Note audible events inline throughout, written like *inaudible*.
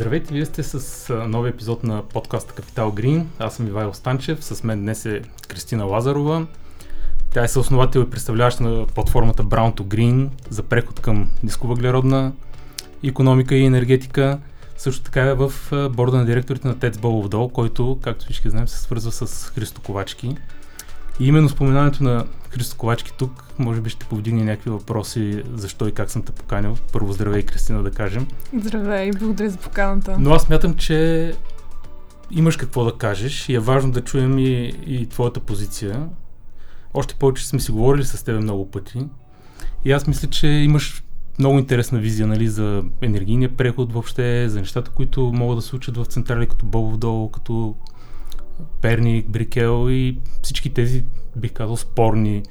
Здравейте, вие сте с нови епизод на подкаста Капитал Грин. Аз съм Ивайло Станчев, с мен днес е Кристина Лазарова. Тя е съосновател и представляваща на платформата Brown to Green за преход към нисковъглеродна економика и енергетика. Също така е в борда на директорите на ТЕЦ Болов който, както всички знаем, се свързва с Христо Ковачки. И именно споменането на Христо Ковачки тук, може би ще повдигне някакви въпроси, защо и как съм те поканил. Първо здравей, Кристина, да кажем. Здравей, благодаря за поканата. Но аз мятам, че имаш какво да кажеш и е важно да чуем и, и твоята позиция. Още повече сме си говорили с теб много пъти. И аз мисля, че имаш много интересна визия нали, за енергийния преход въобще, за нещата, които могат да се случат в централи като Бобов дол, като Перник, Брикел и всички тези, бих казал, спорни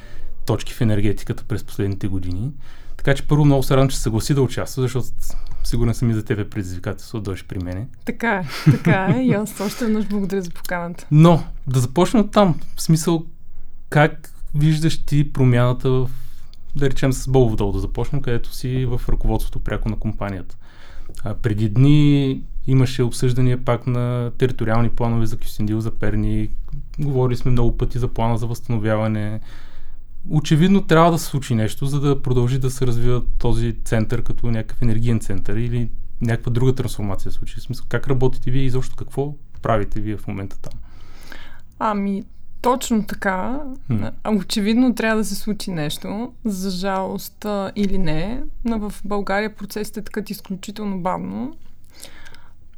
точки в енергетиката през последните години. Така че първо много се радвам, че се съгласи да участва, защото сигурен съм и за тебе предизвикателство да дойдеш при мене. Така е, така е. И аз още веднъж благодаря за поканата. Но, да започнем от там. В смисъл, как виждаш ти промяната в, да речем с Болов дол да започнем, където си в ръководството пряко на компанията. А, преди дни имаше обсъждания пак на териториални планове за Кюстендил, за Перни. Говорили сме много пъти за плана за възстановяване. Очевидно трябва да се случи нещо, за да продължи да се развива този център като някакъв енергиен център или някаква друга трансформация случи. Смисъл, как работите вие и защо какво правите вие в момента там? Ами, точно така. А очевидно трябва да се случи нещо. За жалост или не. Но в България процесите такът изключително бавно.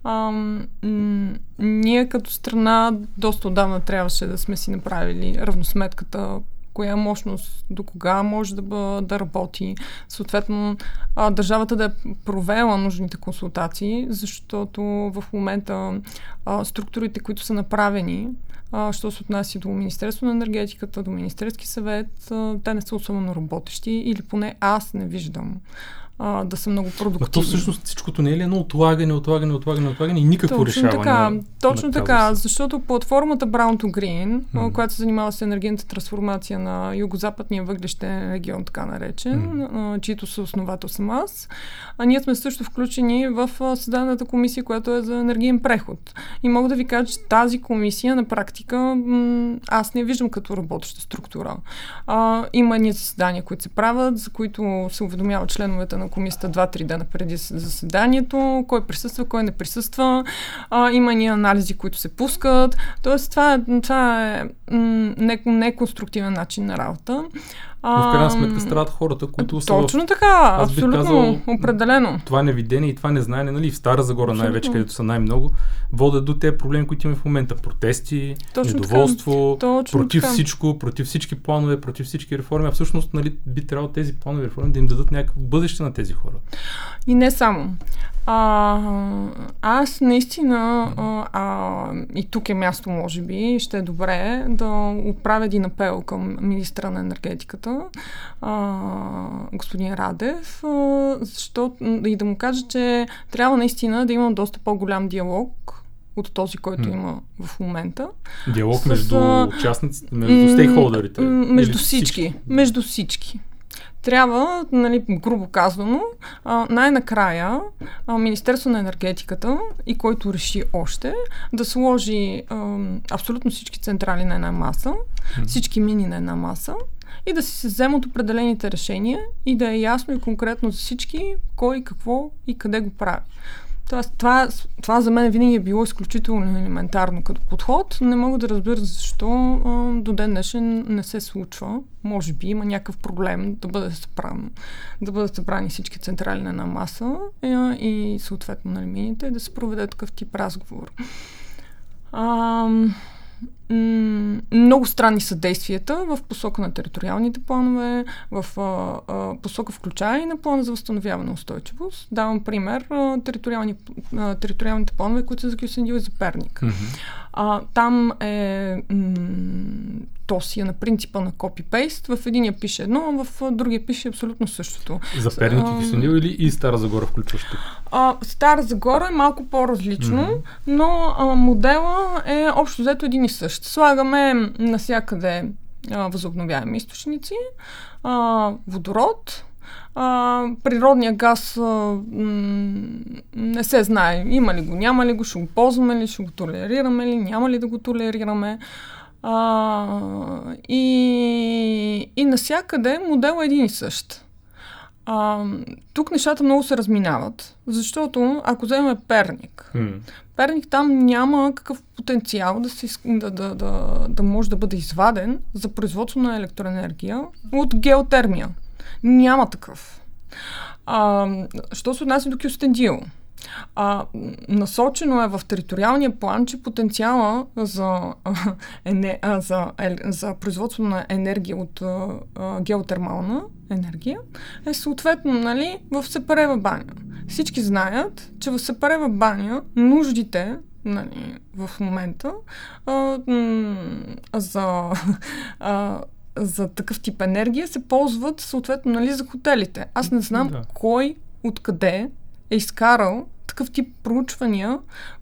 А, м- ние като страна доста отдавна трябваше да сме си направили равносметката коя мощност до кога може да, да работи. Съответно, а, държавата да е провела нужните консултации, защото в момента а, структурите, които са направени, а, що се отнася до Министерство на енергетиката, до Министерски съвет, а, те не са особено работещи или поне аз не виждам а, да са много продуктивни. Но то всъщност всичкото не е ли едно отлагане, отлагане, отлагане, отлагане и никакво точно решаване? Така, на, точно на така, защото платформата Brown to Green, mm. която се занимава с енергийната трансформация на югозападния въглещен регион, така наречен, mm. чието съосновател съм аз, а ние сме също включени в създадената комисия, която е за енергиен преход. И мога да ви кажа, че тази комисия на практика м- аз не виждам като работеща структура. А, има ние заседания, които се правят, за които се уведомяват членовете на комисията 2-3 дена преди заседанието, кой присъства, кой не присъства, а, има ни анализи, които се пускат. Тоест, това, е, това е неконструктивен не начин на работа. Но в крайна сметка страдат хората, които са. Точно в... така, Аз абсолютно, казал, определено. Това невидение и това незнание, нали, в Стара Загора най-вече, където са най-много, водят до тези проблеми, които имаме в момента. Протести, Точно недоволство, Точно против така. всичко, против всички планове, против всички реформи. А всъщност нали, би трябвало тези планове реформи да им дадат някакво бъдеще на тези хора. И не само. А, аз наистина, а, а, и тук е място, може би, ще е добре да отправя един апел към министра на енергетиката, а, господин Радев, а, защото и да му кажа, че трябва наистина да има доста по-голям диалог от този, който mm. има в момента. Диалог с, между участниците, между стейкхолдерите? Между всички, всички. Между всички трябва, нали, грубо казано, най-накрая Министерство на енергетиката и който реши още да сложи а, абсолютно всички централи на една маса, всички мини на една маса и да си се вземат определените решения и да е ясно и конкретно за всички кой, какво и къде го прави. Тоест, това, това за мен винаги е било изключително елементарно като подход. Не мога да разбера защо а, до ден днешен не се случва. Може би има някакъв проблем да бъде събран, да бъдат събрани всички централи на маса а, и съответно на мините и да се проведе такъв тип разговор. А, много странни са действията в посока на териториалните планове, в а, а, посока включая и на плана за възстановяване на устойчивост. Давам пример, а, териториални, а, териториалните планове, които са за Кюсендил и за Перник. Mm-hmm. А, там е м- то си е на принципа на копипейст. В единия пише едно, а в другия пише абсолютно същото. За Перник и Кюсендил или и Стара Загора включваш тук? А, Стара Загора е малко по-различно, mm-hmm. но а, модела е общо взето един и същ. Слагаме навсякъде а, възобновяеми източници, а, водород, а, природния газ а, не се знае има ли го, няма ли го, ще го ползваме ли, ще го толерираме ли, няма ли да го толерираме. А, и, и насякъде модел е един и същ. А, тук нещата много се разминават, защото ако вземем Перник. Перник там няма какъв потенциал да, се, да, да, да, да може да бъде изваден за производство на електроенергия от геотермия. Няма такъв. А, що се отнася до Кюстендил? А, насочено е в териториалния план, че потенциала за, *laughs* ене, а, за, е, за производство на енергия от а, геотермална енергия е съответно нали, в Сепарева баня. Всички знаят, че в Сепарева баня нуждите нали, в момента а, за *laughs* а, за такъв тип енергия се ползват съответно нали, за хотелите. Аз не знам да. кой откъде е изкарал такъв тип проучвания,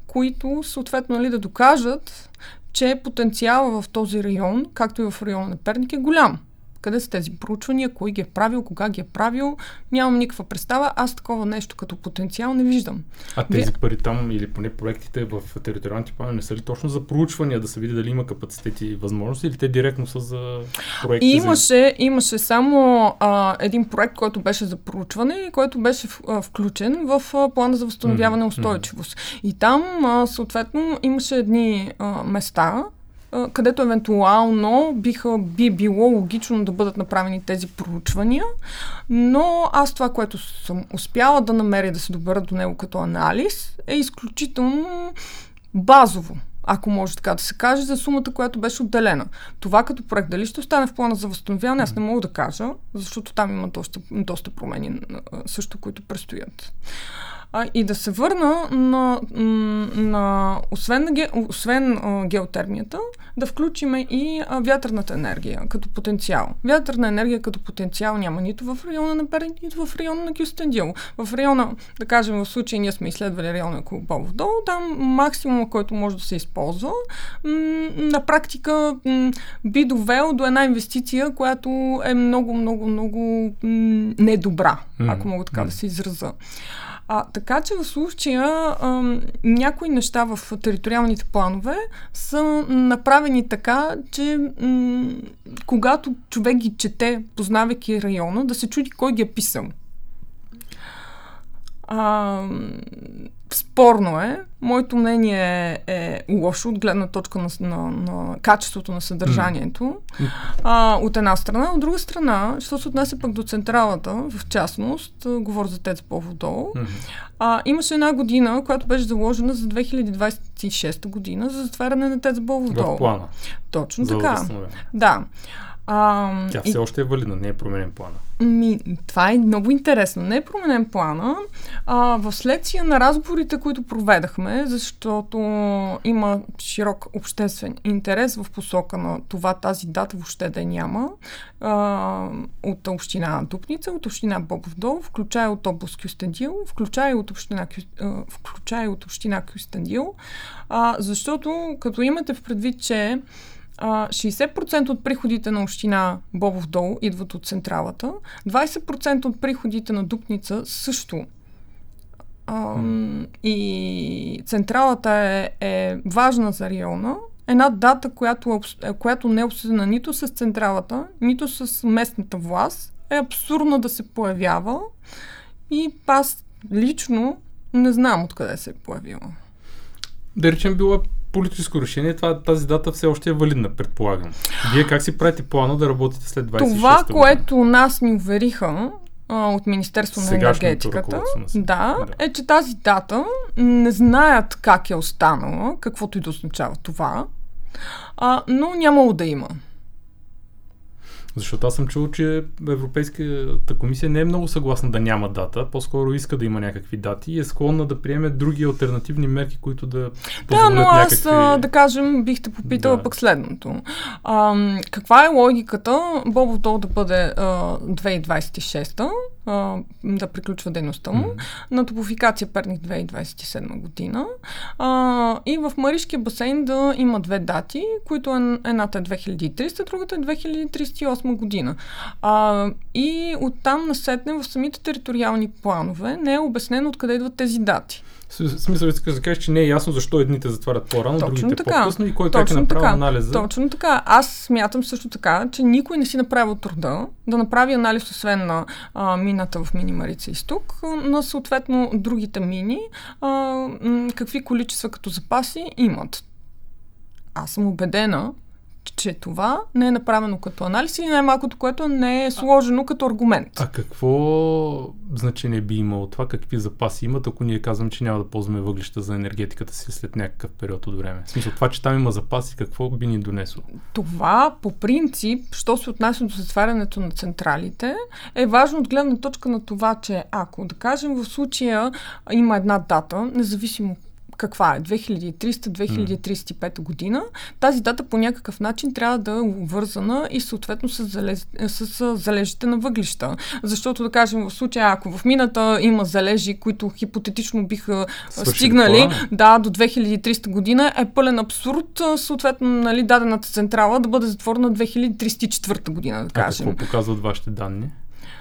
които съответно нали, да докажат, че потенциала в този район, както и в района на Перник, е голям. Къде са тези проучвания, кой ги е правил, кога ги е правил, нямам никаква представа. Аз такова нещо като потенциал не виждам. А тези пари там или поне проектите в териториалните планове не са ли точно за проучвания, да се види дали има капацитети и възможности или те директно са за проекти? Имаше, за... имаше само а, един проект, който беше за проучване и който беше в, а, включен в а, плана за възстановяване mm-hmm. устойчивост. И там а, съответно имаше едни а, места, където евентуално биха, би било логично да бъдат направени тези проучвания, но аз това, което съм успяла да намеря да се добера до него като анализ, е изключително базово ако може така да се каже, за сумата, която беше отделена. Това като проект, дали ще остане в плана за възстановяване, аз не мога да кажа, защото там има доста, доста промени също, които предстоят. А, и да се върна на, на освен, на ге, освен а, геотермията, да включим и а, вятърната енергия като потенциал. Вятърна енергия като потенциал няма нито в района на Перник, нито в района на Кюстендил. В района, да кажем, в случай ние сме изследвали района на Колбовов дол, там максимум, който може да се използва, м- на практика м- би довел до една инвестиция, която е много, много, много м- недобра, ако мога така да се израза. А, така че в случая а, някои неща в териториалните планове са направени така, че м- когато човек ги чете, познавайки района, да се чуди кой ги е писал. А, спорно е. Моето мнение е, е лошо от гледна точка на, на, на качеството на съдържанието. А, от една страна. От друга страна, що се отнесе пък до централата, в частност, говоря за ТЕЦ Поводол, а, имаше една година, която беше заложена за 2026 година за затваряне на ТЕЦ Поводол. В плана. Точно за така. Да. А, Тя все и... още е валидна, не е променен плана. Ми, това е много интересно. Не е променен плана. А, в следствие на разговорите, които проведахме, защото има широк обществен интерес в посока на това тази дата въобще да няма, а, от община Дупница, от община Бобов дол, включая от област Кюстендил, включая от община, включая от община Кюстендил, а, защото като имате в предвид, че 60% от приходите на община Бобов дол идват от централата, 20% от приходите на Дупница също. А, и централата е, е важна за района. Една дата, която, е, която не е обсъдена нито с централата, нито с местната власт, е абсурдно да се появява. И аз лично не знам откъде се е появила. Да речем, била политическо решение, това, тази дата все още е валидна, предполагам. Вие как си правите плана да работите след 26 Това, което нас ни увериха от Министерство на енергетиката, да, да, е, че тази дата не знаят как е останала, каквото и да означава това, а, но нямало да има. Защото аз съм чул, че Европейската комисия не е много съгласна да няма дата, по-скоро иска да има някакви дати и е склонна да приеме други альтернативни мерки, които да Да, но аз, някакви... да кажем, бих те попитала да. пък следното. А, каква е логиката Бобов Дол да бъде а, 2026 а, да приключва дейността му mm-hmm. на топофикация Перник 2027 година. А, и в Маришкия басейн да има две дати, които е, едната е 2300, другата е 2038 година. А, и оттам насетне в самите териториални планове не е обяснено откъде идват тези дати. В смисъл искаш да кажеш, че не е ясно защо едните затварят по-рано, Точно другите така. по-късно и кой как е направил така. анализа. Точно така. Аз смятам също така, че никой не си направил труда да направи анализ освен на а, мината в Мини Марица изток, на съответно другите мини, а, какви количества като запаси имат. Аз съм убедена, че това не е направено като анализ или най-малкото, което не е сложено а, като аргумент. А какво значение би имало това? Какви запаси имат, ако ние казваме, че няма да ползваме въглища за енергетиката си след някакъв период от време? В смисъл, това, че там има запаси, какво би ни донесло? Това, по принцип, що се отнася до затварянето на централите, е важно от гледна точка на това, че ако, да кажем, в случая има една дата, независимо каква е 2300-2035 година, тази дата по някакъв начин трябва да е обвързана и съответно с, залез, с залежите на въглища. Защото да кажем в случая, ако в мината има залежи, които хипотетично биха Свърши стигнали това. да, до 2300 година, е пълен абсурд съответно нали, дадената централа да бъде затворена 2304 година, да кажем. А какво показват вашите данни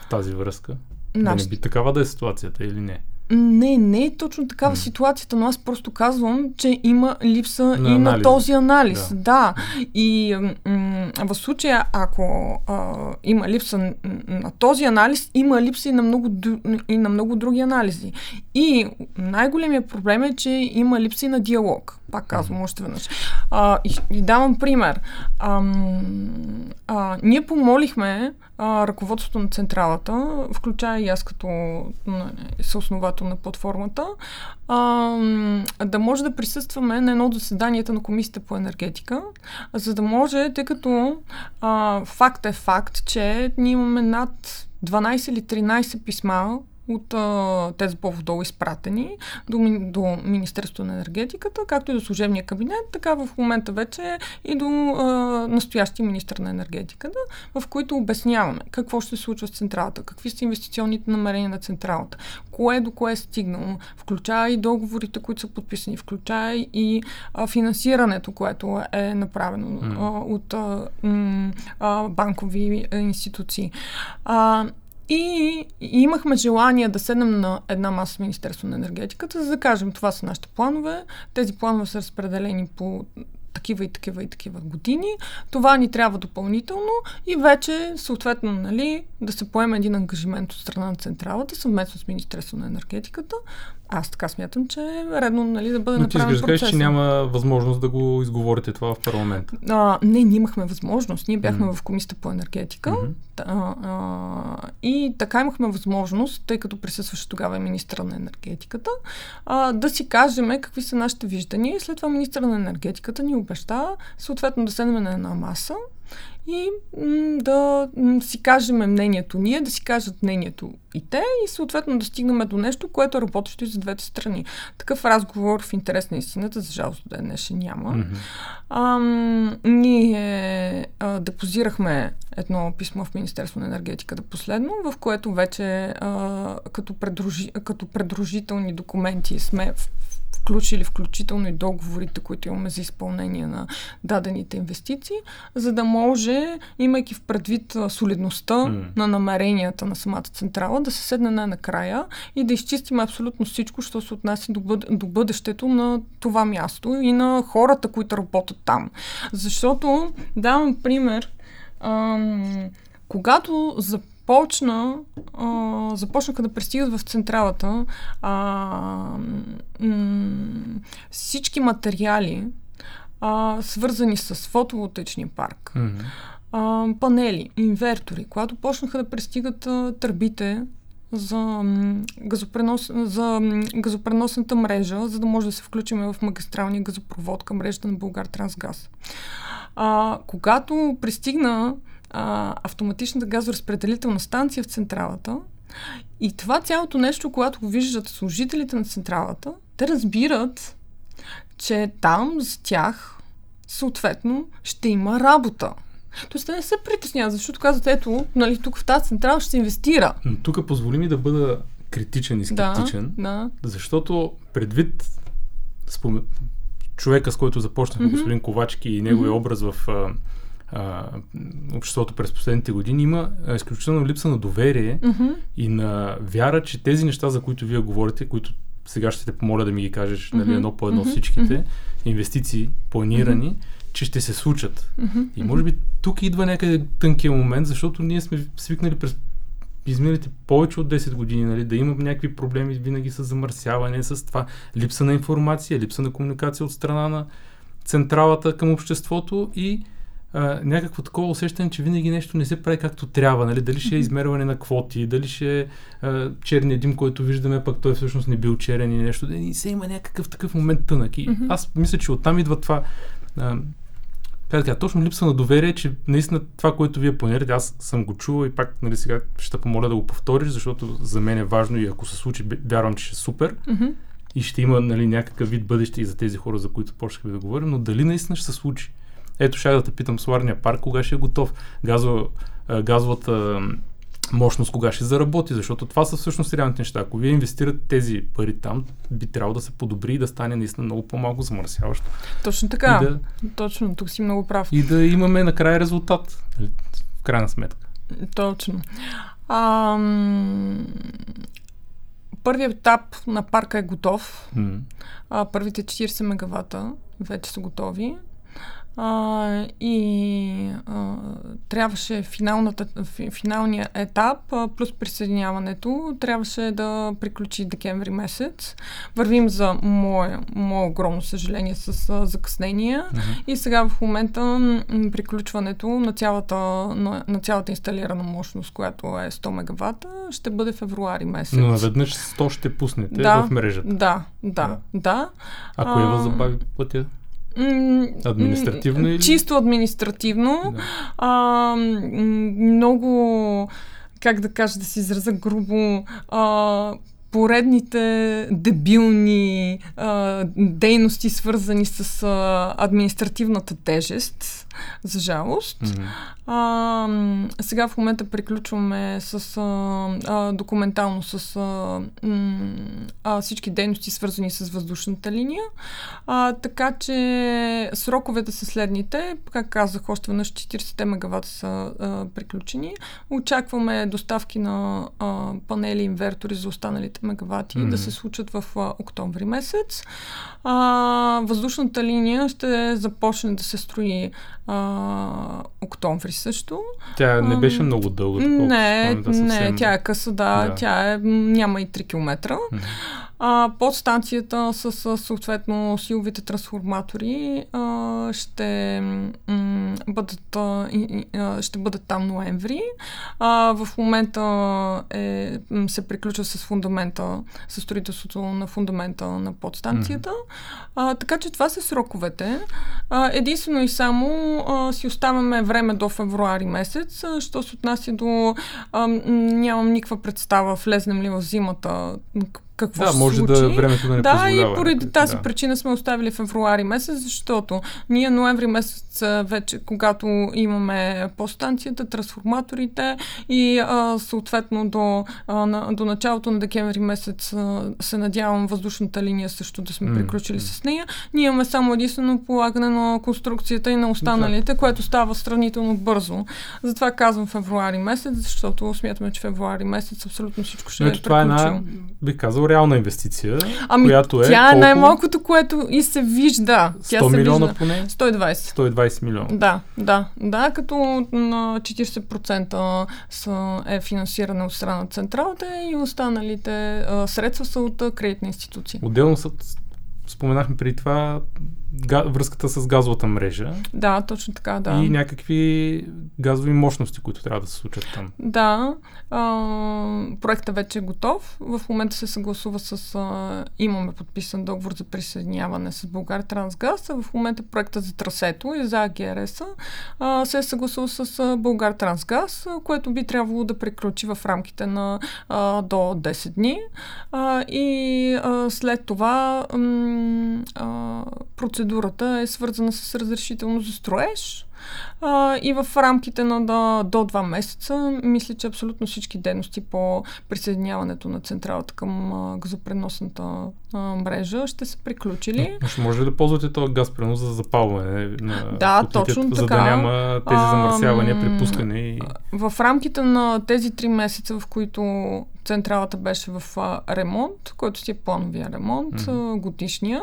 в тази връзка? Наш... Да не би такава да е ситуацията или не? Не, не е точно такава mm. ситуацията, но аз просто казвам, че има липса на и анализ. на този анализ. Да. да. И м- в случая, ако а, има липса на този анализ, има липса и на, много, и на много други анализи. И най-големият проблем е, че има липса и на диалог. Пак казвам още веднъж. А, и, и давам пример. А, а, ние помолихме а, ръководството на централата, включая и аз като съосновател на платформата, а, да може да присъстваме на едно от заседанията на Комисията по енергетика, за да може, тъй като а, факт е факт, че ние имаме над 12 или 13 писма от а, тези по-вдолу изпратени до, до Министерството на енергетиката, както и до служебния кабинет, така в момента вече и до а, настоящия министр на енергетиката, в които обясняваме какво ще се случва с централата, какви са инвестиционните намерения на централата, кое до кое е стигнало, включая и договорите, които са подписани, включая и а, финансирането, което е направено mm. а, от а, м, а, банкови институции. А, и, имахме желание да седнем на една маса с Министерство на енергетиката, за да кажем това са нашите планове. Тези планове са разпределени по такива и такива и такива години. Това ни трябва допълнително и вече, съответно, нали, да се поеме един ангажимент от страна на централата, съвместно с Министерство на енергетиката, аз така смятам, че е редно нали, да бъде Но направен ти изглеждаш, че няма възможност да го изговорите това в парламент. А, не, ние имахме възможност. Ние бяхме mm. в комисията по енергетика mm-hmm. а, а, и така имахме възможност, тъй като присъстваше тогава и министра на енергетиката, а, да си кажем какви са нашите виждания и след това министра на енергетиката ни обеща съответно да седнем на една маса и м- да м- си кажем мнението ние, да си кажат мнението и те и съответно да стигнем до нещо, което е работещо и за двете страни. Такъв разговор в интерес на истината, за жалост до ден днешен няма. Mm-hmm. А, ние а, депозирахме едно писмо в Министерство на енергетиката последно, в което вече а, като, предружи, като предружителни документи сме в включили включително и договорите, които имаме за изпълнение на дадените инвестиции, за да може, имайки в предвид солидността mm. на намеренията на самата централа, да се седне на накрая и да изчистим абсолютно всичко, що се отнася до, бъд, до бъдещето на това място и на хората, които работят там. Защото, давам пример, ам, когато за започна, а, започнаха да пристигат в централата а, м- всички материали, а, свързани с фотоволтечния парк, mm-hmm. а, панели, инвертори, когато почнаха да пристигат а, тръбите за, газопренос, за газопреносната мрежа, за да може да се включим в магистралния газопровод към мрежата на Българ Трансгаз. А, когато пристигна а, автоматичната газоразпределителна станция в централата. И това цялото нещо, когато го виждат служителите на централата, те разбират, че там за тях съответно ще има работа. Тоест те не се притесняват, защото казват, ето, нали, тук в тази централа ще се инвестира. Но тук позволи ми да бъда критичен и скептичен, Да, да. защото предвид спом... човека, с който започнахме, mm-hmm. господин Ковачки и неговия mm-hmm. образ в а, обществото през последните години, има изключително липса на доверие Мгм. и на вяра, че тези неща, за които вие говорите, които сега ще те помоля да ми ги кажеш нали, Мгм. едно по едно Мгм. всичките, инвестиции планирани, че ще се случат. Мгм. И може би тук идва някъде тънкия момент, защото ние сме свикнали през изминалите повече от 10 години, нали, да има някакви проблеми винаги с замърсяване, с това липса на информация, липса на комуникация от страна на централата към обществото и а, някакво такова усещане, че винаги нещо не се прави както трябва. Нали? Дали ще е измерване на квоти, дали ще е а, черния дим, който виждаме, пък той всъщност не бил черен и нещо. И се има някакъв такъв момент тънък. И аз мисля, че оттам идва това а, как да кажа, точно липса на доверие, че наистина това, което вие планирате, аз съм го чувал и пак нали, сега ще помоля да го повториш, защото за мен е важно и ако се случи, вярвам, че ще е супер Мгм. и ще има нали, някакъв вид бъдеще и за тези хора, за които почнахме да говорим, но дали наистина ще се случи? Ето, ще да те питам, соларния парк кога ще е готов? Газова, а, газовата мощност кога ще заработи, защото това са всъщност реалните неща. Ако вие инвестирате тези пари там, би трябвало да се подобри и да стане наистина много по-малко замърсяващо. Точно така. И да, Точно, тук си много прав. и да имаме накрая резултат. нали, В крайна сметка. Точно. Ам... Първият етап на парка е готов. М. А, първите 40 мегавата вече са готови. А, и а, трябваше финалната, фи, финалния етап, а, плюс присъединяването, трябваше да приключи декември месец. Вървим за мое, мое огромно съжаление с а, закъснения. Мгм. И сега в момента м, приключването на цялата, на, на цялата инсталирана мощност, която е 100 мегавата, ще бъде февруари месец. Но наведнъж 100 ще пуснете Да. в мрежата. Да, да, да. А кое А, въззабави пътя? Административно или? Чисто административно. Да. А, много, как да кажа, да се израза грубо, а, поредните дебилни а, дейности, свързани с а, административната тежест, за жалост. Мгм. А, сега в момента приключваме с а, а, документално с а, м, а, всички дейности, свързани с въздушната линия. А, така че сроковете са следните. Как казах, още веднъж 40 мегавата са а, приключени. Очакваме доставки на а, панели инвертори за останалите мегавати Мгм. да се случат в а, октомври месец. А, въздушната линия ще започне да се строи а, октомври също. Тя не беше много дълга. доколкото Не, да, не, съвсем- тя е къса, да, Да. тя е, няма и 3 км. Мгм. А, подстанцията с, с съответно силовите трансформатори а, ще, м, бъдат, а, и, а, ще бъдат там ноември. А, в момента е, се приключва с фундамента, с строителството на фундамента на подстанцията. А, така че това са сроковете. А, единствено и само а, си оставяме време до февруари месец. А, що се отнася до... А, нямам никаква представа, влезнем ли в зимата, какво Да, се може случи. да времето да не Да, позволява. и поради някой- тази да. причина сме оставили февруари месец, защото ние ноември месец вече, когато имаме подстанцията, трансформаторите и а, съответно до, а, на, до началото на декември месец а, се надявам въздушната линия също да сме М, приключили м. с нея. Ние имаме само единствено полагане на конструкцията и на останалите, което става сравнително бързо. Затова казвам февруари месец, защото смятаме, че февруари месец абсолютно всичко ще Но е ето това е приключило. една, бих казал, реална инвестиция, Ами, която е Тя е колко? най-малкото, което и се вижда. Тя 100 се милиона вижда. поне? 120. 120 милиона. Да, да, да, като на 40% са, е финансиране от страна на централата и останалите а, средства са от кредитни институции. Отделно са, споменахме преди това га, връзката с газовата мрежа Да, точно така, да. и някакви газови мощности, които трябва да се случат там. Да, а, проектът вече е готов. В момента се съгласува с... А, имаме подписан договор за присъединяване с Българ Трансгаз. А в момента проектът за трасето и за АГРС а, се е съгласува с а, Българ Трансгаз, а, което би трябвало да приключи в рамките на а, до 10 дни. А, и а, след това м, а, процедурата е свързана с разрешително за строеж. А, и в рамките на да, до два месеца, мисля, че абсолютно всички дейности по присъединяването на централата към а, газопреносната а, мрежа ще са приключили. Но ще може ли да ползвате този газ пренос за запалване на Да, точно за така. да няма тези замърсявания Ам, при пускане и... В рамките на тези три месеца, в които централата беше в а, ремонт, който си е плановия ремонт, Мгм. а, годишния,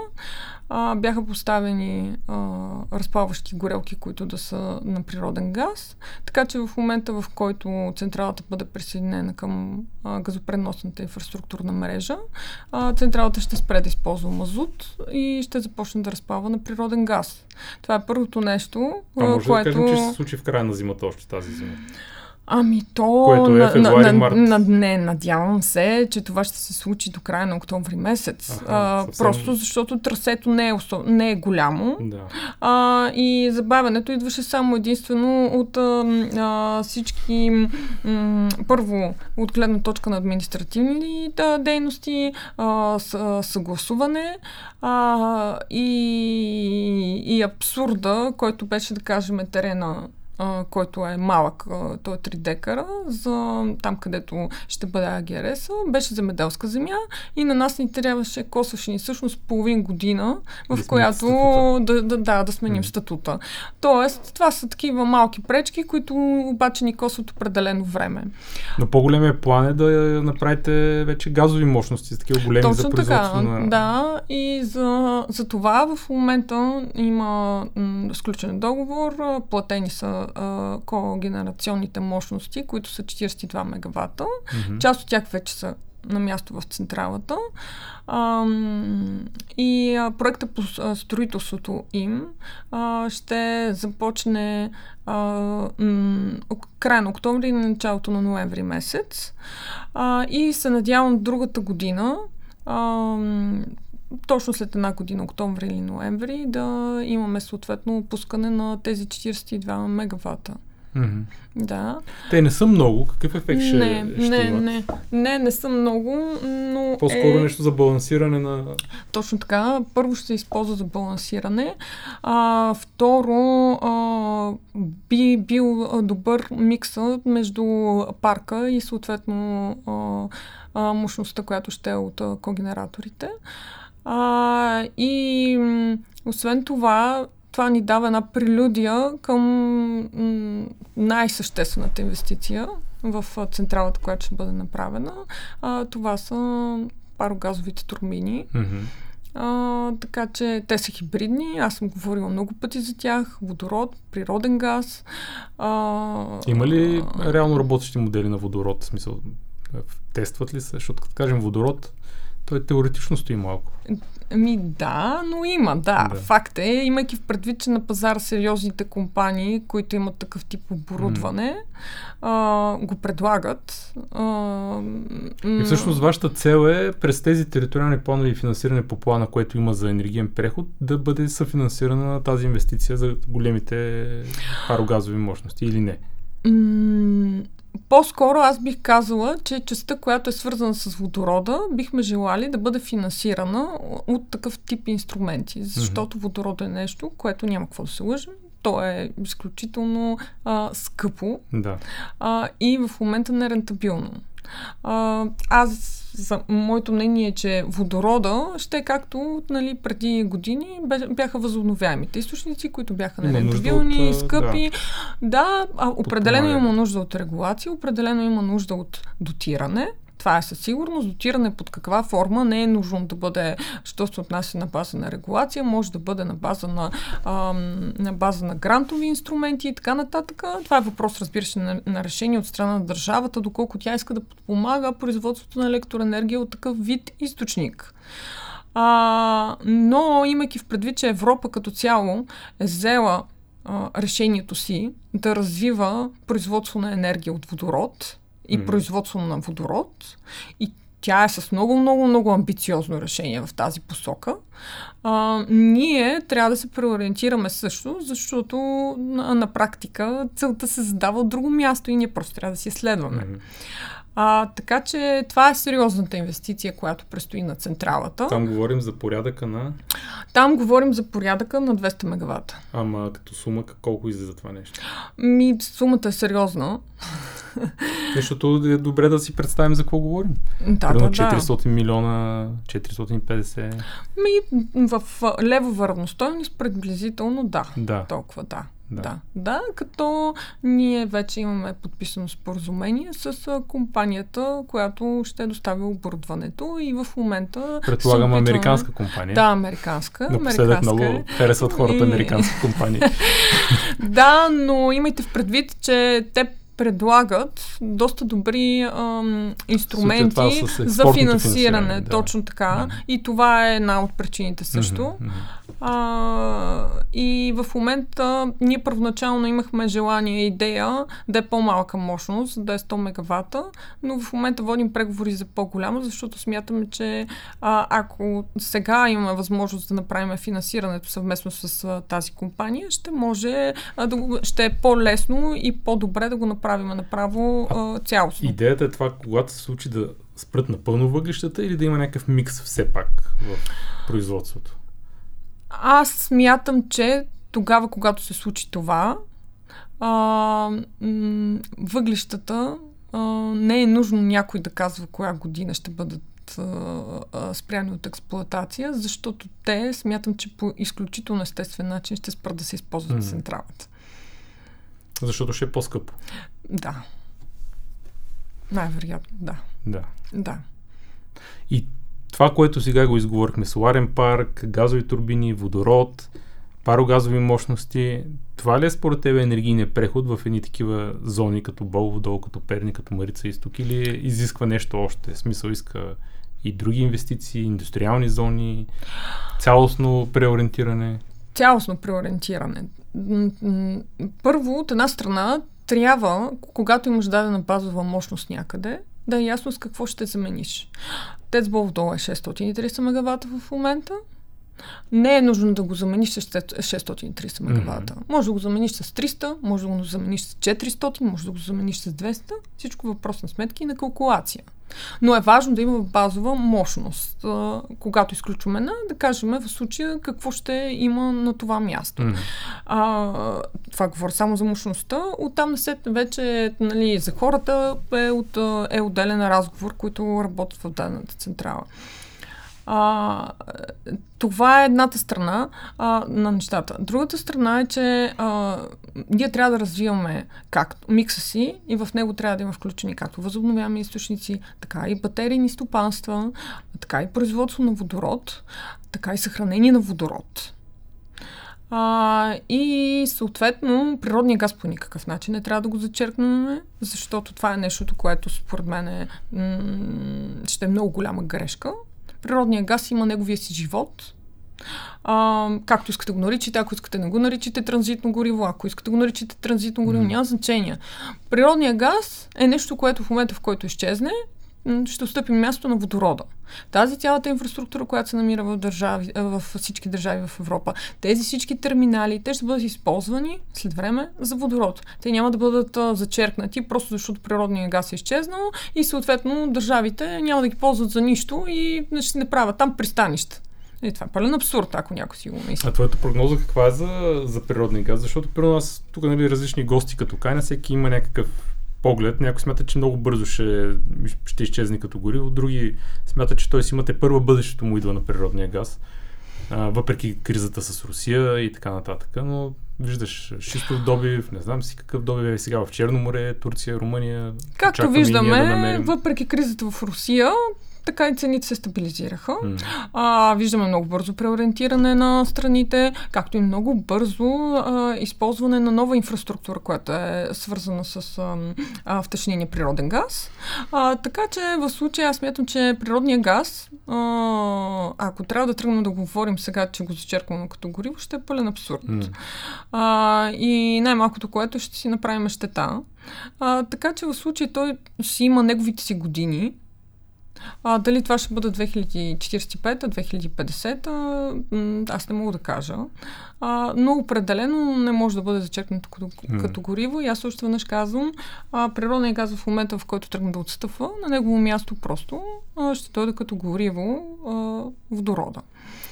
а, бяха поставени а, разпалващи горелки, които да са на природен газ. Така че в момента, в който централата бъде присъединена към а, газопреносната инфраструктурна мрежа, а, централата ще спре да използва мазут и ще започне да разпалва на природен газ. Това е първото нещо, а, може което... да кажем, че ще се случи в края на зимата още тази зима. Ами то... Което е на, февруари, на, март. на, не, надявам се, че това ще се случи до края на октомври месец. Аха, а, съвсем- Просто защото трасето не е, осо... не е голямо. Да. А, и забавянето идваше само единствено от а, а, всички, м, първо, от гледна точка на административни да, дейности, а, с, а, съгласуване а, и, и абсурда, който беше, да кажем, терена а, който е малък, а, той е 3 декара, за там където ще бъде АГРС, беше земеделска земя и на нас ни трябваше, косваше ни всъщност половин година, Да в смените която да, да, да, да сменим Мгм. статута. Тоест, това са такива малки пречки, които обаче ни косват определено време. Но по-големия план е да направите вече газови мощности, такива големи за Точно така, производство на... да. И за, за това в момента има м, сключен договор, платени са а, когенерационните мощности, които са 42 мегавата. Мгм. Част от тях вече са на място в централата. Ам, и а, проекта по а, строителството им а, ще започне а, м, края на октомври и началото на ноември месец. А, и се надявам другата година, ам, точно след една година, октомври или ноември, да имаме съответно пускане на тези 42 мегавата. Мгм. Да. Те не са много. Какъв ефект ще, не, ще не, имат? не, не, не са много, но По-скоро е... нещо за балансиране на... Точно така. Първо ще се използва за балансиране. А, второ, а, би бил добър микса между парка и съответно а, а, мощността, която ще е от а, когенераторите. А, и м, освен това, това ни дава една прелюдия към м, най-съществената инвестиция в а, централата, която ще бъде направена. А, това са парогазовите турбини. Мгм. А, така че те са хибридни. Аз съм говорила много пъти за тях. Водород, природен газ. А, Има ли а, реално работещи модели на водород? В смисъл, тестват ли се? Защото като кажем водород, той теоретично стои малко. Ами да, но има, да. Да. Факт е, имайки в предвид, че на пазара сериозните компании, които имат такъв тип оборудване, а, го предлагат. А, И всъщност вашата цел е през тези териториални планове и финансиране по плана, което има за енергиен преход, да бъде съфинансирана тази инвестиция за големите парогазови мощности или не? По-скоро аз бих казала, че частта, която е свързана с водорода, бихме желали да бъде финансирана от такъв тип инструменти, защото водорода е нещо, което няма какво да се лъжим. То е изключително а, скъпо Да. а, и в момента нерентабилно. А, аз, за, моето мнение е, че водорода ще е както нали, преди години бяха възобновяемите източници, които бяха нерентабилни, скъпи. Да, а, определено има нужда от регулация, определено има нужда от дотиране. Това е със сигурност. Дотиране под каква форма не е нужно да бъде, що се отнася на база на регулация, може да бъде на база на, на база на грантови инструменти и така нататък. Това е въпрос, разбира се, на, на решение от страна на държавата, доколко тя иска да подпомага производството на електроенергия от такъв вид източник. А, но, имайки в предвид, че Европа като цяло е взела а, решението си да развива производство на енергия от водород и Мгм. производство на водород, и тя е с много, много, много амбициозно решение в тази посока. А, ние трябва да се преориентираме също, защото на, на практика целта се задава от друго място и ние просто трябва да си следваме. Мгм. А, така че това е сериозната инвестиция, която предстои на централата. Там говорим за порядъка на... Там говорим за порядъка на 200 мегавата. Ама като сума колко излиза това нещо? Ми, сумата е сериозна. *laughs* Защото е добре да си представим за какво говорим. Да, Примерно да, да. 400 милиона, 450. Ми, в левова равностойност приблизително да. Да. Толкова да. Да. Да. да, като ние вече имаме подписано споразумение с компанията, която ще достави оборудването и в момента. Предполагам опитваме- американска компания. Да, американска. Напоследък американска много е. харесват хората И- американски компании. *laughs* Да, но имайте в предвид, че те предлагат доста добри ам, инструменти за финансиране. финансиране, да. Точно така. Мгм. И това е една от причините също. А, и в момента ние първоначално имахме желание и идея да е по-малка мощност, да е 100 мегавата, но в момента водим преговори за по-голяма, защото смятаме, че а, ако сега имаме възможност да направим финансирането съвместно с а, тази компания, ще може а, да го, ще е по-лесно и по-добре да го направим направо а, цялостно. Идеята е това, когато се случи да спрат напълно въглищата или да има някакъв микс все пак в производството. Аз смятам, че тогава, когато се случи това, а, м- въглищата а, не е нужно някой да казва коя година ще бъдат спряни от експлоатация, защото те смятам, че по изключително естествен начин ще спрат да се използват Мгм. централата. Защото ще е по-скъпо. Да. Най-вероятно, да. Да. Да. И това, което сега го изговорихме, соларен парк, газови турбини, водород, парогазови мощности, това ли е според тебе енергийният преход в едни такива зони, като Болово долу, като Перни, като Марица изток или изисква нещо още? В смисъл иска и други инвестиции, индустриални зони, цялостно преориентиране. Цялостно преориентиране. Първо, от една страна, трябва, когато имаш дадена базова мощност някъде, да е ясно с какво ще замениш. ТЕЦ Болов долу е 630 мегавата в момента. Не е нужно да го замениш с 630 мегавата. Може да го замениш с 300, може да го замениш с 400, може да го замениш с 200. Всичко въпрос на сметки и на калкулация. Но е важно да има базова мощност. А, когато изключваме една, да кажем в случая какво ще има на това място. М. А, това говоря само за мощността. Оттам на след вече нали, за хората е, от, е отделен разговор, които работят в дадената централа. А, това е едната страна а, на нещата. Другата страна е, че а, ние трябва да развиваме как, микса си и в него трябва да има включени както възобновяеми източници, така и батерийни стопанства, така и производство на водород, така и съхранение на водород. А, и съответно природния газ по никакъв начин не трябва да го зачеркнем, защото това е нещото, което според мен е, м- ще е много голяма грешка. Природният газ има неговия си живот. А, както искате го наричате, ако искате не го наричате транзитно гориво, ако искате го наричате транзитно гориво, Мгм. няма значение. Природният газ е нещо, което в момента, в който изчезне, ще отстъпи място на водорода. Тази цялата инфраструктура, която се намира в, държави, в всички държави в Европа, тези всички терминали, те ще бъдат използвани след време за водород. Те няма да бъдат зачеркнати, просто защото природният газ е изчезнал и съответно държавите няма да ги ползват за нищо и ще не правят там пристанища. И това е пълен абсурд, ако някой си го мисли. А твоята прогноза каква е за, за природния газ? Защото при нас тук нали, различни гости като Кайна, всеки има някакъв поглед. Някой смята, че много бързо ще, ще изчезне като гориво, други смятат, че той си имате първа бъдещето му идва на природния газ. А, въпреки кризата с Русия и така нататък. Но виждаш шистов добив, не знам си какъв добив е сега в Черно море, Турция, Румъния. Както виждаме, да намерим. въпреки кризата в Русия, така и цените се стабилизираха. М. А, виждаме много бързо преориентиране на страните, както и много бързо а, използване на нова инфраструктура, която е свързана с а, а, втечнения природен газ. А, така че в случая аз смятам, че природния газ, а, ако трябва да тръгнем да говорим сега, че го зачеркваме като гориво, ще е пълен абсурд. М. А, и най-малкото, което ще си направим щета. А, така че в случай той си има неговите си години, А, дали това ще бъде 2045-2050, аз не мога да кажа. А, но определено не може да бъде зачеркнато като, mm. като гориво. И аз още веднъж казвам, а, природният газ в момента, в който тръгне да отстъпва, на негово място просто а, ще дойде като гориво а, водорода.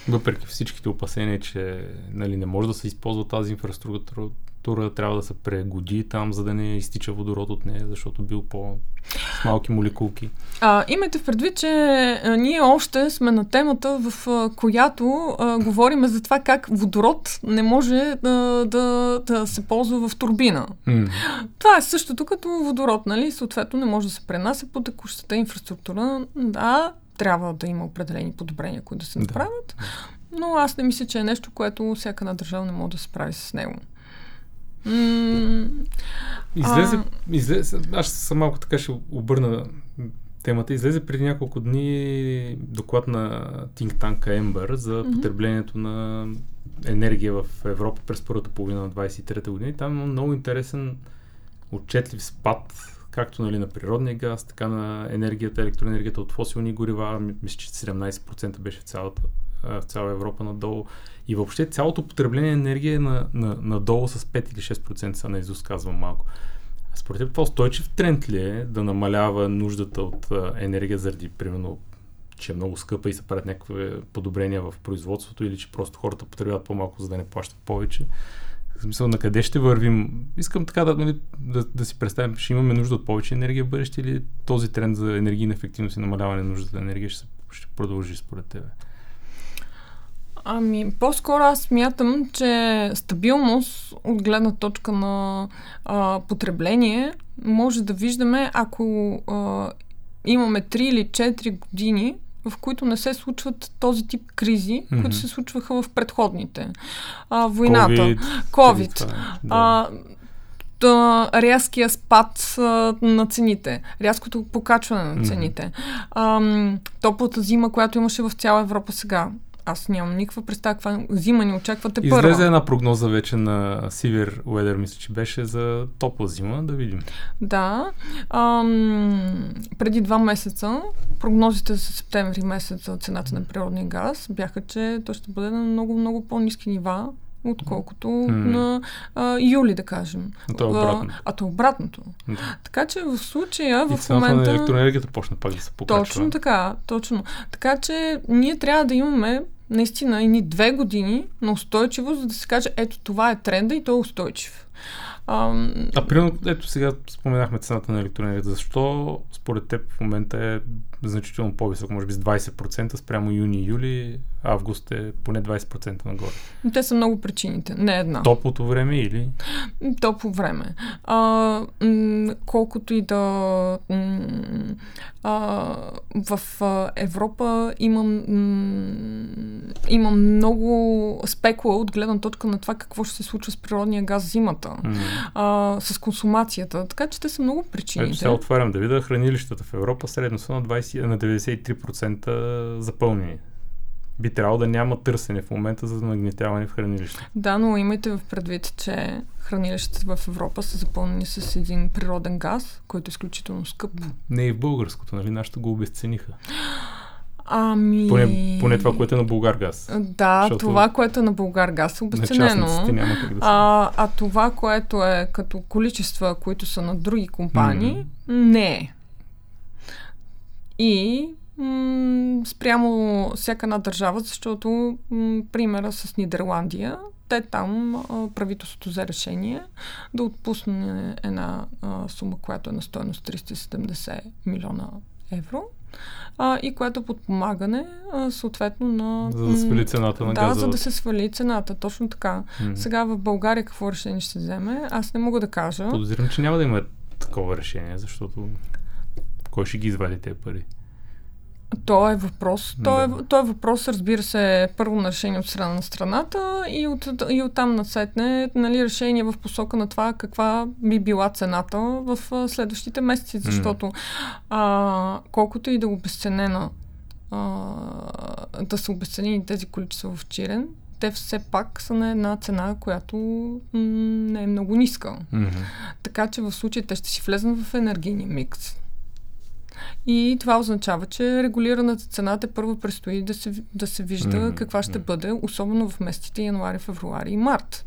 Въпреки всичките опасения, че нали, не може да се използва тази инфраструктура, тура трябва да се прегоди там, за да не изтича водород от нея, защото бил по малки молекулки. А, имайте в предвид, че а, ние още сме на темата, в а, която а, говорим за това как водород не може да, да, да се ползва в турбина. Mm. Това е същото като водород, нали? Съответно не може да се пренася по текущата инфраструктура. Да, трябва да има определени подобрения, които да се направят, да. но аз не мисля, че е нещо, което всяка една държава не може да се справи с него. Излезе, а... излезе, аз съм малко така ще обърна темата. Излезе преди няколко дни доклад на Think Tank Ember за потреблението на енергия в Европа през първата половина на 23-та година. И там има много интересен отчетлив спад, както нали, на природния газ, така на енергията, електроенергията от фосилни горива. Мисля, че 17% беше в цялата в цяла Европа надолу. И въобще цялото потребление на енергия е на, на, надолу с 5 или 6%, са на изус казвам малко. Според теб това устойчив тренд ли е да намалява нуждата от енергия заради, примерно, че е много скъпа и се правят някакви подобрения в производството или че просто хората потребяват по-малко, за да не плащат повече? В смисъл, на къде ще вървим? Искам така да, нали, да, да си представим, ще имаме нужда от повече енергия в бъдеще или този тренд за енергийна ефективност и намаляване на нуждата на енергия ще, ще продължи според тебе? Ами, по-скоро аз смятам, че стабилност от гледна точка на а, потребление може да виждаме, ако а, имаме 3 или 4 години, в които не се случват този тип кризи, mm-hmm. които се случваха в предходните. А, войната, COVID, COVID да. а, рязкия спад а, на цените, рязкото покачване на цените, mm-hmm. а, топлата зима, която имаше в цяла Европа сега, аз нямам никаква представа каква зима ни очаквате първа. Излезе една прогноза вече на Сивер Уедер, мисля, че беше за топла зима, да видим. Да. Ам, преди два месеца прогнозите за септември месец за цената на природния газ бяха, че то ще бъде на много, много по-низки нива отколкото mm. на а, юли, да кажем. А то е обратно. А, то е обратното. Да. Така че в случая, и в момента... на електроенергията почна пак да се покачва. Точно така, точно. Така че ние трябва да имаме наистина ни две години на устойчивост, за да се каже, ето това е тренда и той е устойчив. А, а примерно, ето сега споменахме цената на електроенергията. Защо според теб в момента е значително по-висок, може би с 20% спрямо юни юли, август е поне 20% нагоре. Те са много причините, не една. Топлото време или? Топло време. А, м- колкото и да м- а, в Европа има, м- има много спекула от гледна точка на това какво ще се случва с природния газ зимата, mm. а, с консумацията. Така че те са много причините. Ето сега отварям да видя хранилищата в Европа средно са на 20 на 93% запълнени. Би трябвало да няма търсене в момента за нагнетяване в хранилище. Да, но имайте в предвид, че хранилищата в Европа са запълнени с един природен газ, който е изключително скъп. Не и в българското, нали? Нашето го обесцениха. *gasps* Ами... Поне, поне това, което е на Българ газ. Да, защото... това, което е на Българ газ е обесценено. Няма как да а, а това, което е като количества, които са на други компании, mm-hmm. не е. И м- спрямо всяка една държава, защото м- примера с Нидерландия, те там а, правителството взе решение да отпусне една а, сума, която е на стоеност 370 милиона евро а, и което подпомагане а, съответно на... За да свали цената на да, газа. Да, за да се свали цената, точно така. Mm. Сега в България какво решение ще се вземе, аз не мога да кажа. Подозирам, че няма да има такова решение, защото кой ще ги извади тези пари? То е въпрос. То, да. е, то е въпрос, разбира се, първо на решение от страна на страната и от, и от там насетне нали, решение в посока на това каква би била цената в следващите месеци, защото а, колкото и да обесценена а, да са обесценени тези количества в Чирен, те все пак са на една цена, която м- не е много ниска. Mm-hmm. Така че в случая те ще си влезнат в енергийния микс И това означава, че регулираната цена те първо предстои да се, да се вижда mm-hmm. каква ще бъде, особено в месеците януари, февруари и март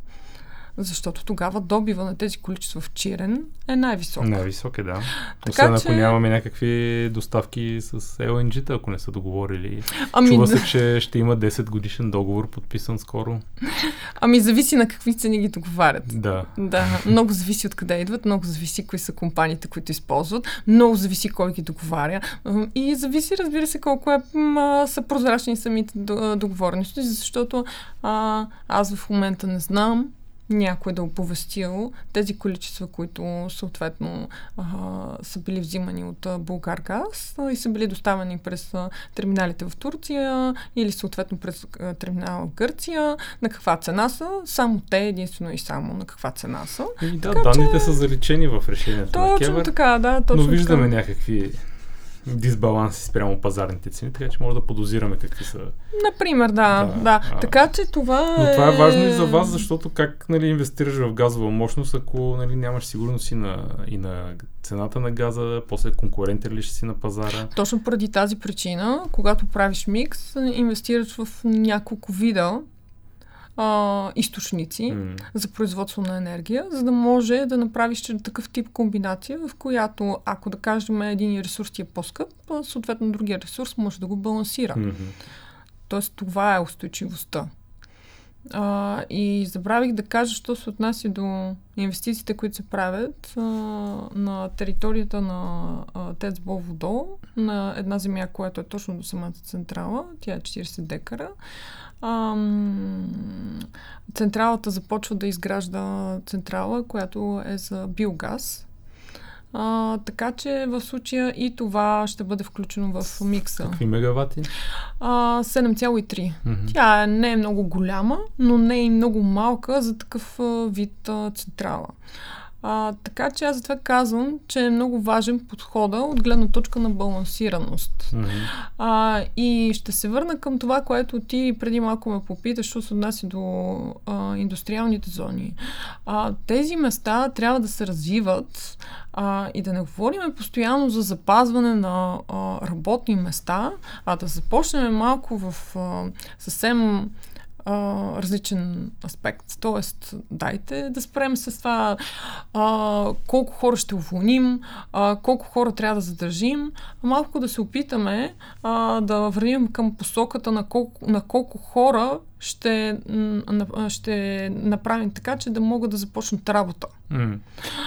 защото тогава добива на тези количества в Чирен е най-висок. Най-висок е, да. Така, Освен че... ако нямаме някакви доставки с LNG-та, ако не са договорили. Ами, Чува се, че ще има 10 годишен договор, подписан скоро. Ами зависи на какви цени ги договарят. Да. Да, много зависи откъде идват, много зависи кои са компаниите, които използват, много зависи кой ги договаря и зависи, разбира се, колко е, м- са прозрачни самите договорености, защото а, аз в момента не знам някой да оповестил тези количества, които съответно а, са били взимани от Българ Газ и са били доставени през терминалите в Турция или съответно през терминала в Гърция, на каква цена са, само те единствено и само на каква цена са. И да, така, данните че... са заличени в решението точно на Кевър, така, да, точно но виждаме така. някакви дисбаланси спрямо пазарните цени, така че може да подозираме какви са. Например, да. да, да. А, така че това Но това е важно и за вас, защото как нали, инвестираш в газова мощност, ако нали, нямаш сигурност и на, и на цената на газа, после конкурентен ли ще си на пазара? Точно поради тази причина, когато правиш микс, инвестираш в няколко вида а, източници mm. за производство на енергия, за да може да направиш такъв тип комбинация, в която, ако да кажем един ресурс ти е по-скъп, съответно другия ресурс може да го балансира. Mm-hmm. Тоест това е устойчивостта. А, и забравих да кажа, що се отнася до инвестициите, които се правят а, на територията на а, ТЕЦ Боводол, на една земя, която е точно до самата централа. Тя е 40 декара. Централата започва да изгражда централа, която е за биогаз. А, така че в случая и това ще бъде включено в микса. Какви мегавати? А, 7,3. Mm-hmm. Тя не е много голяма, но не е и много малка за такъв вид а, централа. А, така че аз затова казвам, че е много важен подхода от гледна точка на балансираност. Mm-hmm. А, и ще се върна към това, което ти преди малко ме попиташ, що се отнася до а, индустриалните зони. А, тези места трябва да се развиват а, и да не говорим постоянно за запазване на а, работни места, а да започнем малко в а, съвсем а, различен аспект. Тоест, дайте да спрем с това а, колко хора ще уволним, а, колко хора трябва да задържим, малко да се опитаме а, да вървим към посоката на колко, на колко хора ще, ще направим така, че да могат да започнат работа. Mm.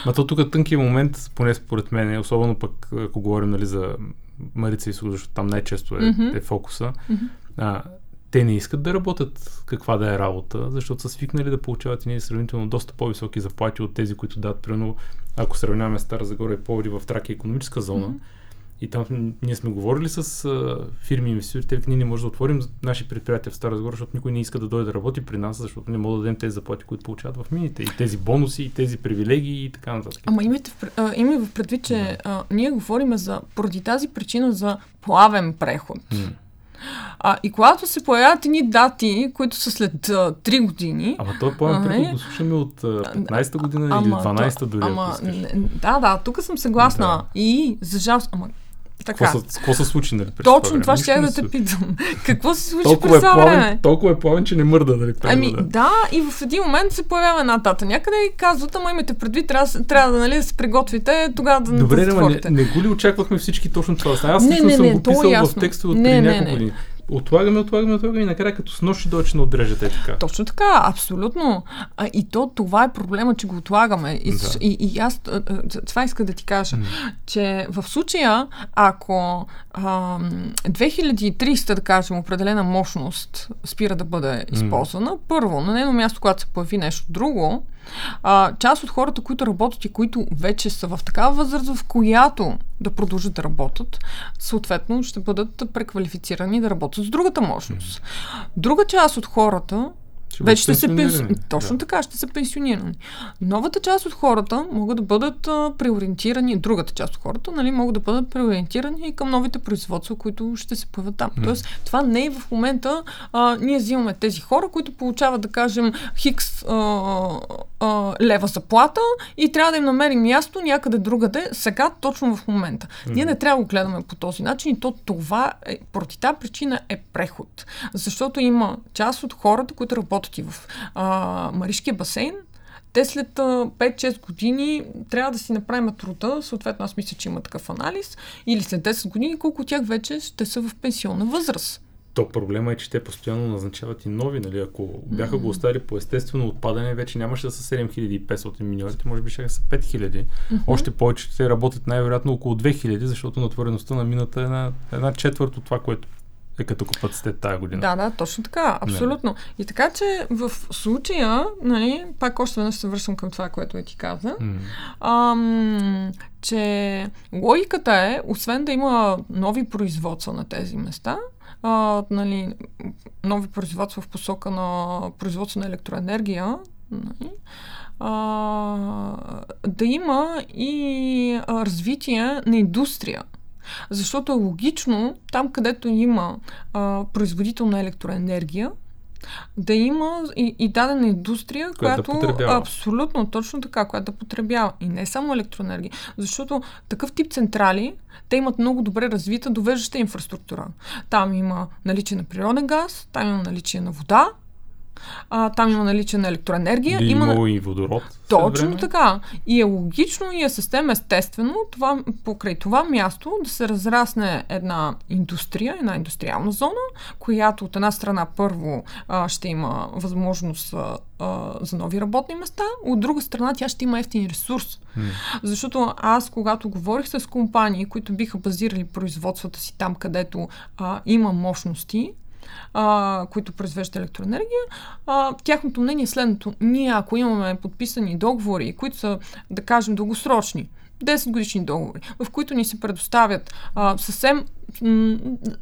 Ма то тук е тънкият момент, поне според мен, особено пък ако говорим нали, за Марица и защото там най-често е, mm-hmm. е фокуса. Mm-hmm. А, те не искат да работят каква да е работа, защото са свикнали да получават и ние сравнително доста по-високи заплати от тези, които дадат, примерно, ако сравняваме Стара Загора и Поводи в Тракия економическа зона, mm-hmm. и там ние сме говорили с а, фирми инвеститори, те ние не можем да отворим наши предприятия в Стара Загора, защото никой не иска да дойде да работи при нас, защото не мога да дадем тези заплати, които получават в мините. И тези бонуси, и тези привилегии и така нататък. Ама имайте в, а, имай в предвид, че да. а, ние говорим за, поради тази причина за плавен преход. Mm. А, и когато се появяват едни дати, които са след а, 3 години. Ама той план преход го слушаме от 15-та година ама, или 12-та дори. Ама, да, да, тук съм съгласна. Да. И за жалост. Ама, така. Какво, са, какво се случи, нали? Точно това ще я да те питам. *laughs* какво се случи толкова през е това време? Толкова е плавен, че не мърда, нали? Ами да. да, и в един момент се появява една дата. Някъде и казват, ама имате предвид, трябва, трябва да, нали, да се приготвите, тогава да Добре, да не, не, го ли очаквахме всички точно това? Аз не, не, съм не, го писал е в текста от преди няколко години отлагаме, отлагаме, отлагаме и накрая като с нощ дойде, не отрежете така. Точно така, абсолютно. А, и то това е проблема, че го отлагаме. И, да. и, и аз това иска да ти кажа, mm. че в случая, ако а, 2300, да кажем, определена мощност спира да бъде използвана, mm. първо, на нейно място, когато се появи нещо друго, а, част от хората, които работят и които вече са в такава възраст, в която да продължат да работят, съответно ще бъдат преквалифицирани да работят с другата мощност. Друга част от хората Ще Вече ще се пенсионирани. Точно Да. така, ще са пенсионирани. Новата част от хората могат да бъдат а, преориентирани, другата част от хората, нали, могат да бъдат преориентирани и към новите производства, които ще се появят там. М. Тоест, това не е в момента, а, ние взимаме тези хора, които получават, да кажем, хикс а, а, лева заплата и трябва да им намерим място някъде другаде, сега, точно в момента. Ние не трябва да го гледаме по този начин и то това е, поради тази причина е преход. Защото има част от хората, които работят и в а, Маришкия басейн, те след а, 5-6 години трябва да си направим труда, съответно аз мисля, че има такъв анализ, или след 10 години, колко от тях вече ще са в пенсионна възраст. То проблема е, че те постоянно назначават и нови, нали? Ако бяха го оставили по естествено отпадане, вече нямаше да са 7500 миньорите, може би ще са 5000. Още повече те работят най-вероятно около 2000, защото натвореността на мината е една, една четвърт от това, което е като капацитет тази година. Да, да, точно така, абсолютно. И така, че в случая, нали, пак още веднъж се връщам към това, което е ти каза, ам, че логиката е, освен да има нови производства на тези места, а, нали, нови производства в посока на производство на електроенергия, нали, а, да има и развитие на индустрия. Защото е логично, там където има а, производител на електроенергия, да има и, и дадена индустрия, Която да която потребява. абсолютно точно така, която да потребява. И не само електроенергия. Защото такъв тип централи, те имат много добре развита довеждаща инфраструктура. Там има наличие на природен газ, там има наличие на вода, а, там има наличие на електроенергия. Би има... и водород. Точно така. И е логично и е съвсем естествено това, покрай това място да се разрасне една индустрия, една индустриална зона, която от една страна първо а, ще има възможност а, а, за нови работни места, от друга страна тя ще има ефтин ресурс. М. Защото аз, когато говорих с компании, които биха базирали производствата си там, където а, има мощности, а, които произвеждат електроенергия, а, тяхното мнение е следното. Ние, ако имаме подписани договори, които са, да кажем, дългосрочни, 10 годишни договори, в които ни се предоставят а, съвсем м-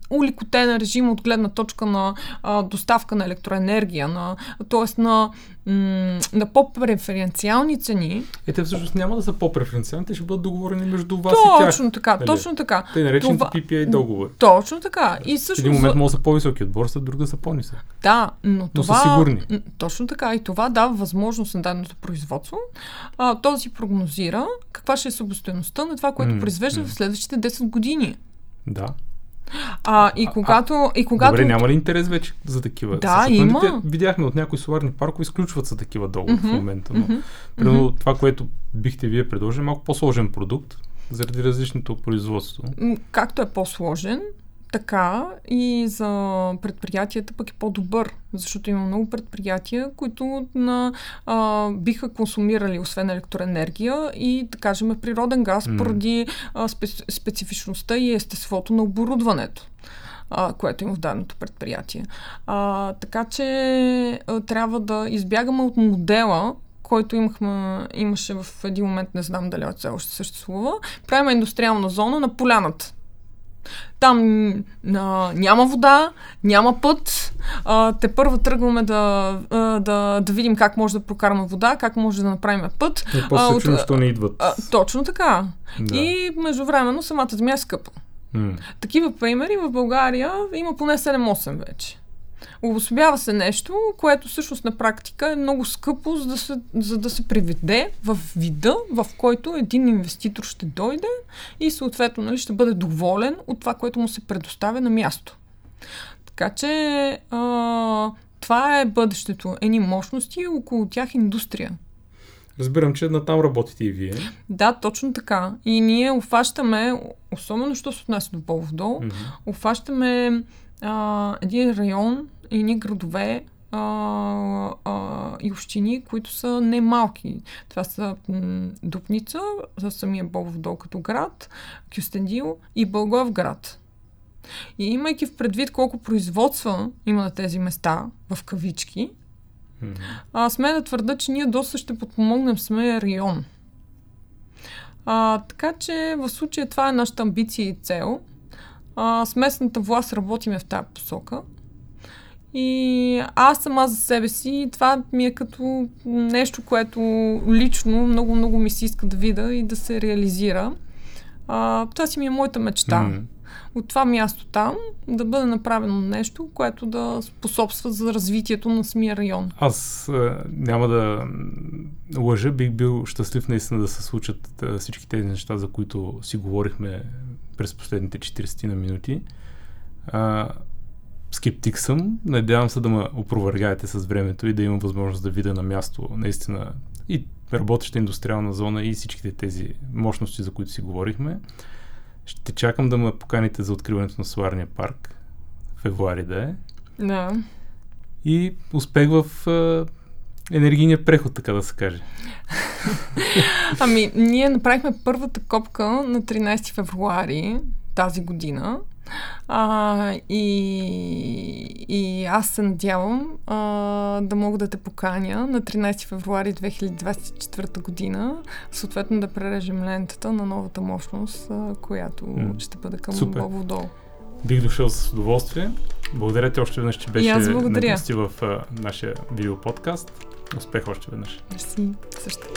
улекотен режим от гледна точка на а, доставка на електроенергия, на, т.е. на, м- на по-преференциални цени, Е, те всъщност няма да са по-преференциални, те ще бъдат договорени между вас и тях. точно така, нали? точно така. Те наречените Това- PPA договори. Точно така. И В един момент могат да са по-високи от борса, друг да са по-нисък. Да, но Но това... са сигурни. Точно така. И това дава възможност на даденото производство. А, то да си прогнозира каква ще е събостоеността на това, което М, произвежда м. в следващите 10 години. Да. А, и когато... И когато... Добре, няма ли интерес вече за такива? Да, има. Видяхме от някои соларни паркове, изключват са такива договори Мгм, в момента. Но, Мгм. примерно, това, което бихте вие предложили, е малко по-сложен продукт, заради различното производство. Както е по-сложен, така и за предприятията пък е по-добър, защото има много предприятия, които на, а, биха консумирали освен електроенергия и, да кажем, природен газ М. поради а, спе- специфичността и естеството на оборудването а, което има в даденото предприятие. А, така че а, трябва да избягаме от модела, който имахме, имаше в един момент, не знам дали все още съществува, правим индустриална зона на поляната. Там а, няма вода, няма път. А, те първо тръгваме да, а, да, да видим как може да прокараме вода, как може да направим път. И А, после се чудим, защо не идват. А, точно така. Да. И междувременно самата земя е скъпа. М. Такива примери в България има поне 7-8 вече. Обособява се нещо, което всъщност на практика е много скъпо, за да се, за да се приведе в вида, в който един инвеститор ще дойде и съответно нали, ще бъде доволен от това, което му се предоставя на място. Така че а, това е бъдещето. Едни мощности и около тях индустрия. Разбирам, че натам работите и вие. Да, точно така. И ние обхващаме, особено що се отнася до Бобов дол, Мгм. А, един район и ни градове а, а, и общини, които са немалки. Това са м, Дупница, за самия Бобов дол като град, Кюстендил и Бългоевград. И имайки в предвид колко производства има на тези места, в кавички, а, сме да твърда, че ние доста ще подпомогнем самия район. А, така че в случая това е нашата амбиция и цел. А, с местната власт работиме в тази посока. И аз сама за себе си, това ми е като нещо, което лично много-много ми се иска да видя и да се реализира. А, това си ми е моята мечта. Mm. От това място там да бъде направено нещо, което да способства за развитието на самия район. Аз а, няма да лъжа, бих бил щастлив наистина да се случат а, всички тези неща, за които си говорихме през последните 40 на минути. А, скептик съм. Надявам се да ме опровергаете с времето и да имам възможност да видя на място наистина и работеща индустриална зона и всичките тези мощности, за които си говорихме. Ще чакам да ме поканите за откриването на Соларния парк. Февруари да е. Да. И успех в е, енергийния преход, така да се каже. *laughs* ами, ние направихме първата копка на 13 февруари тази година. А, и, и аз се надявам а, да мога да те поканя на 13 февруари 2024 година, съответно да прережем лентата на новата мощност, а, която mm. ще бъде към Бобо долу. Бих дошъл с удоволствие. Благодаря ти още веднъж, че беше на гости в а, нашия видеоподкаст. Успех още веднъж. Мерси. Също.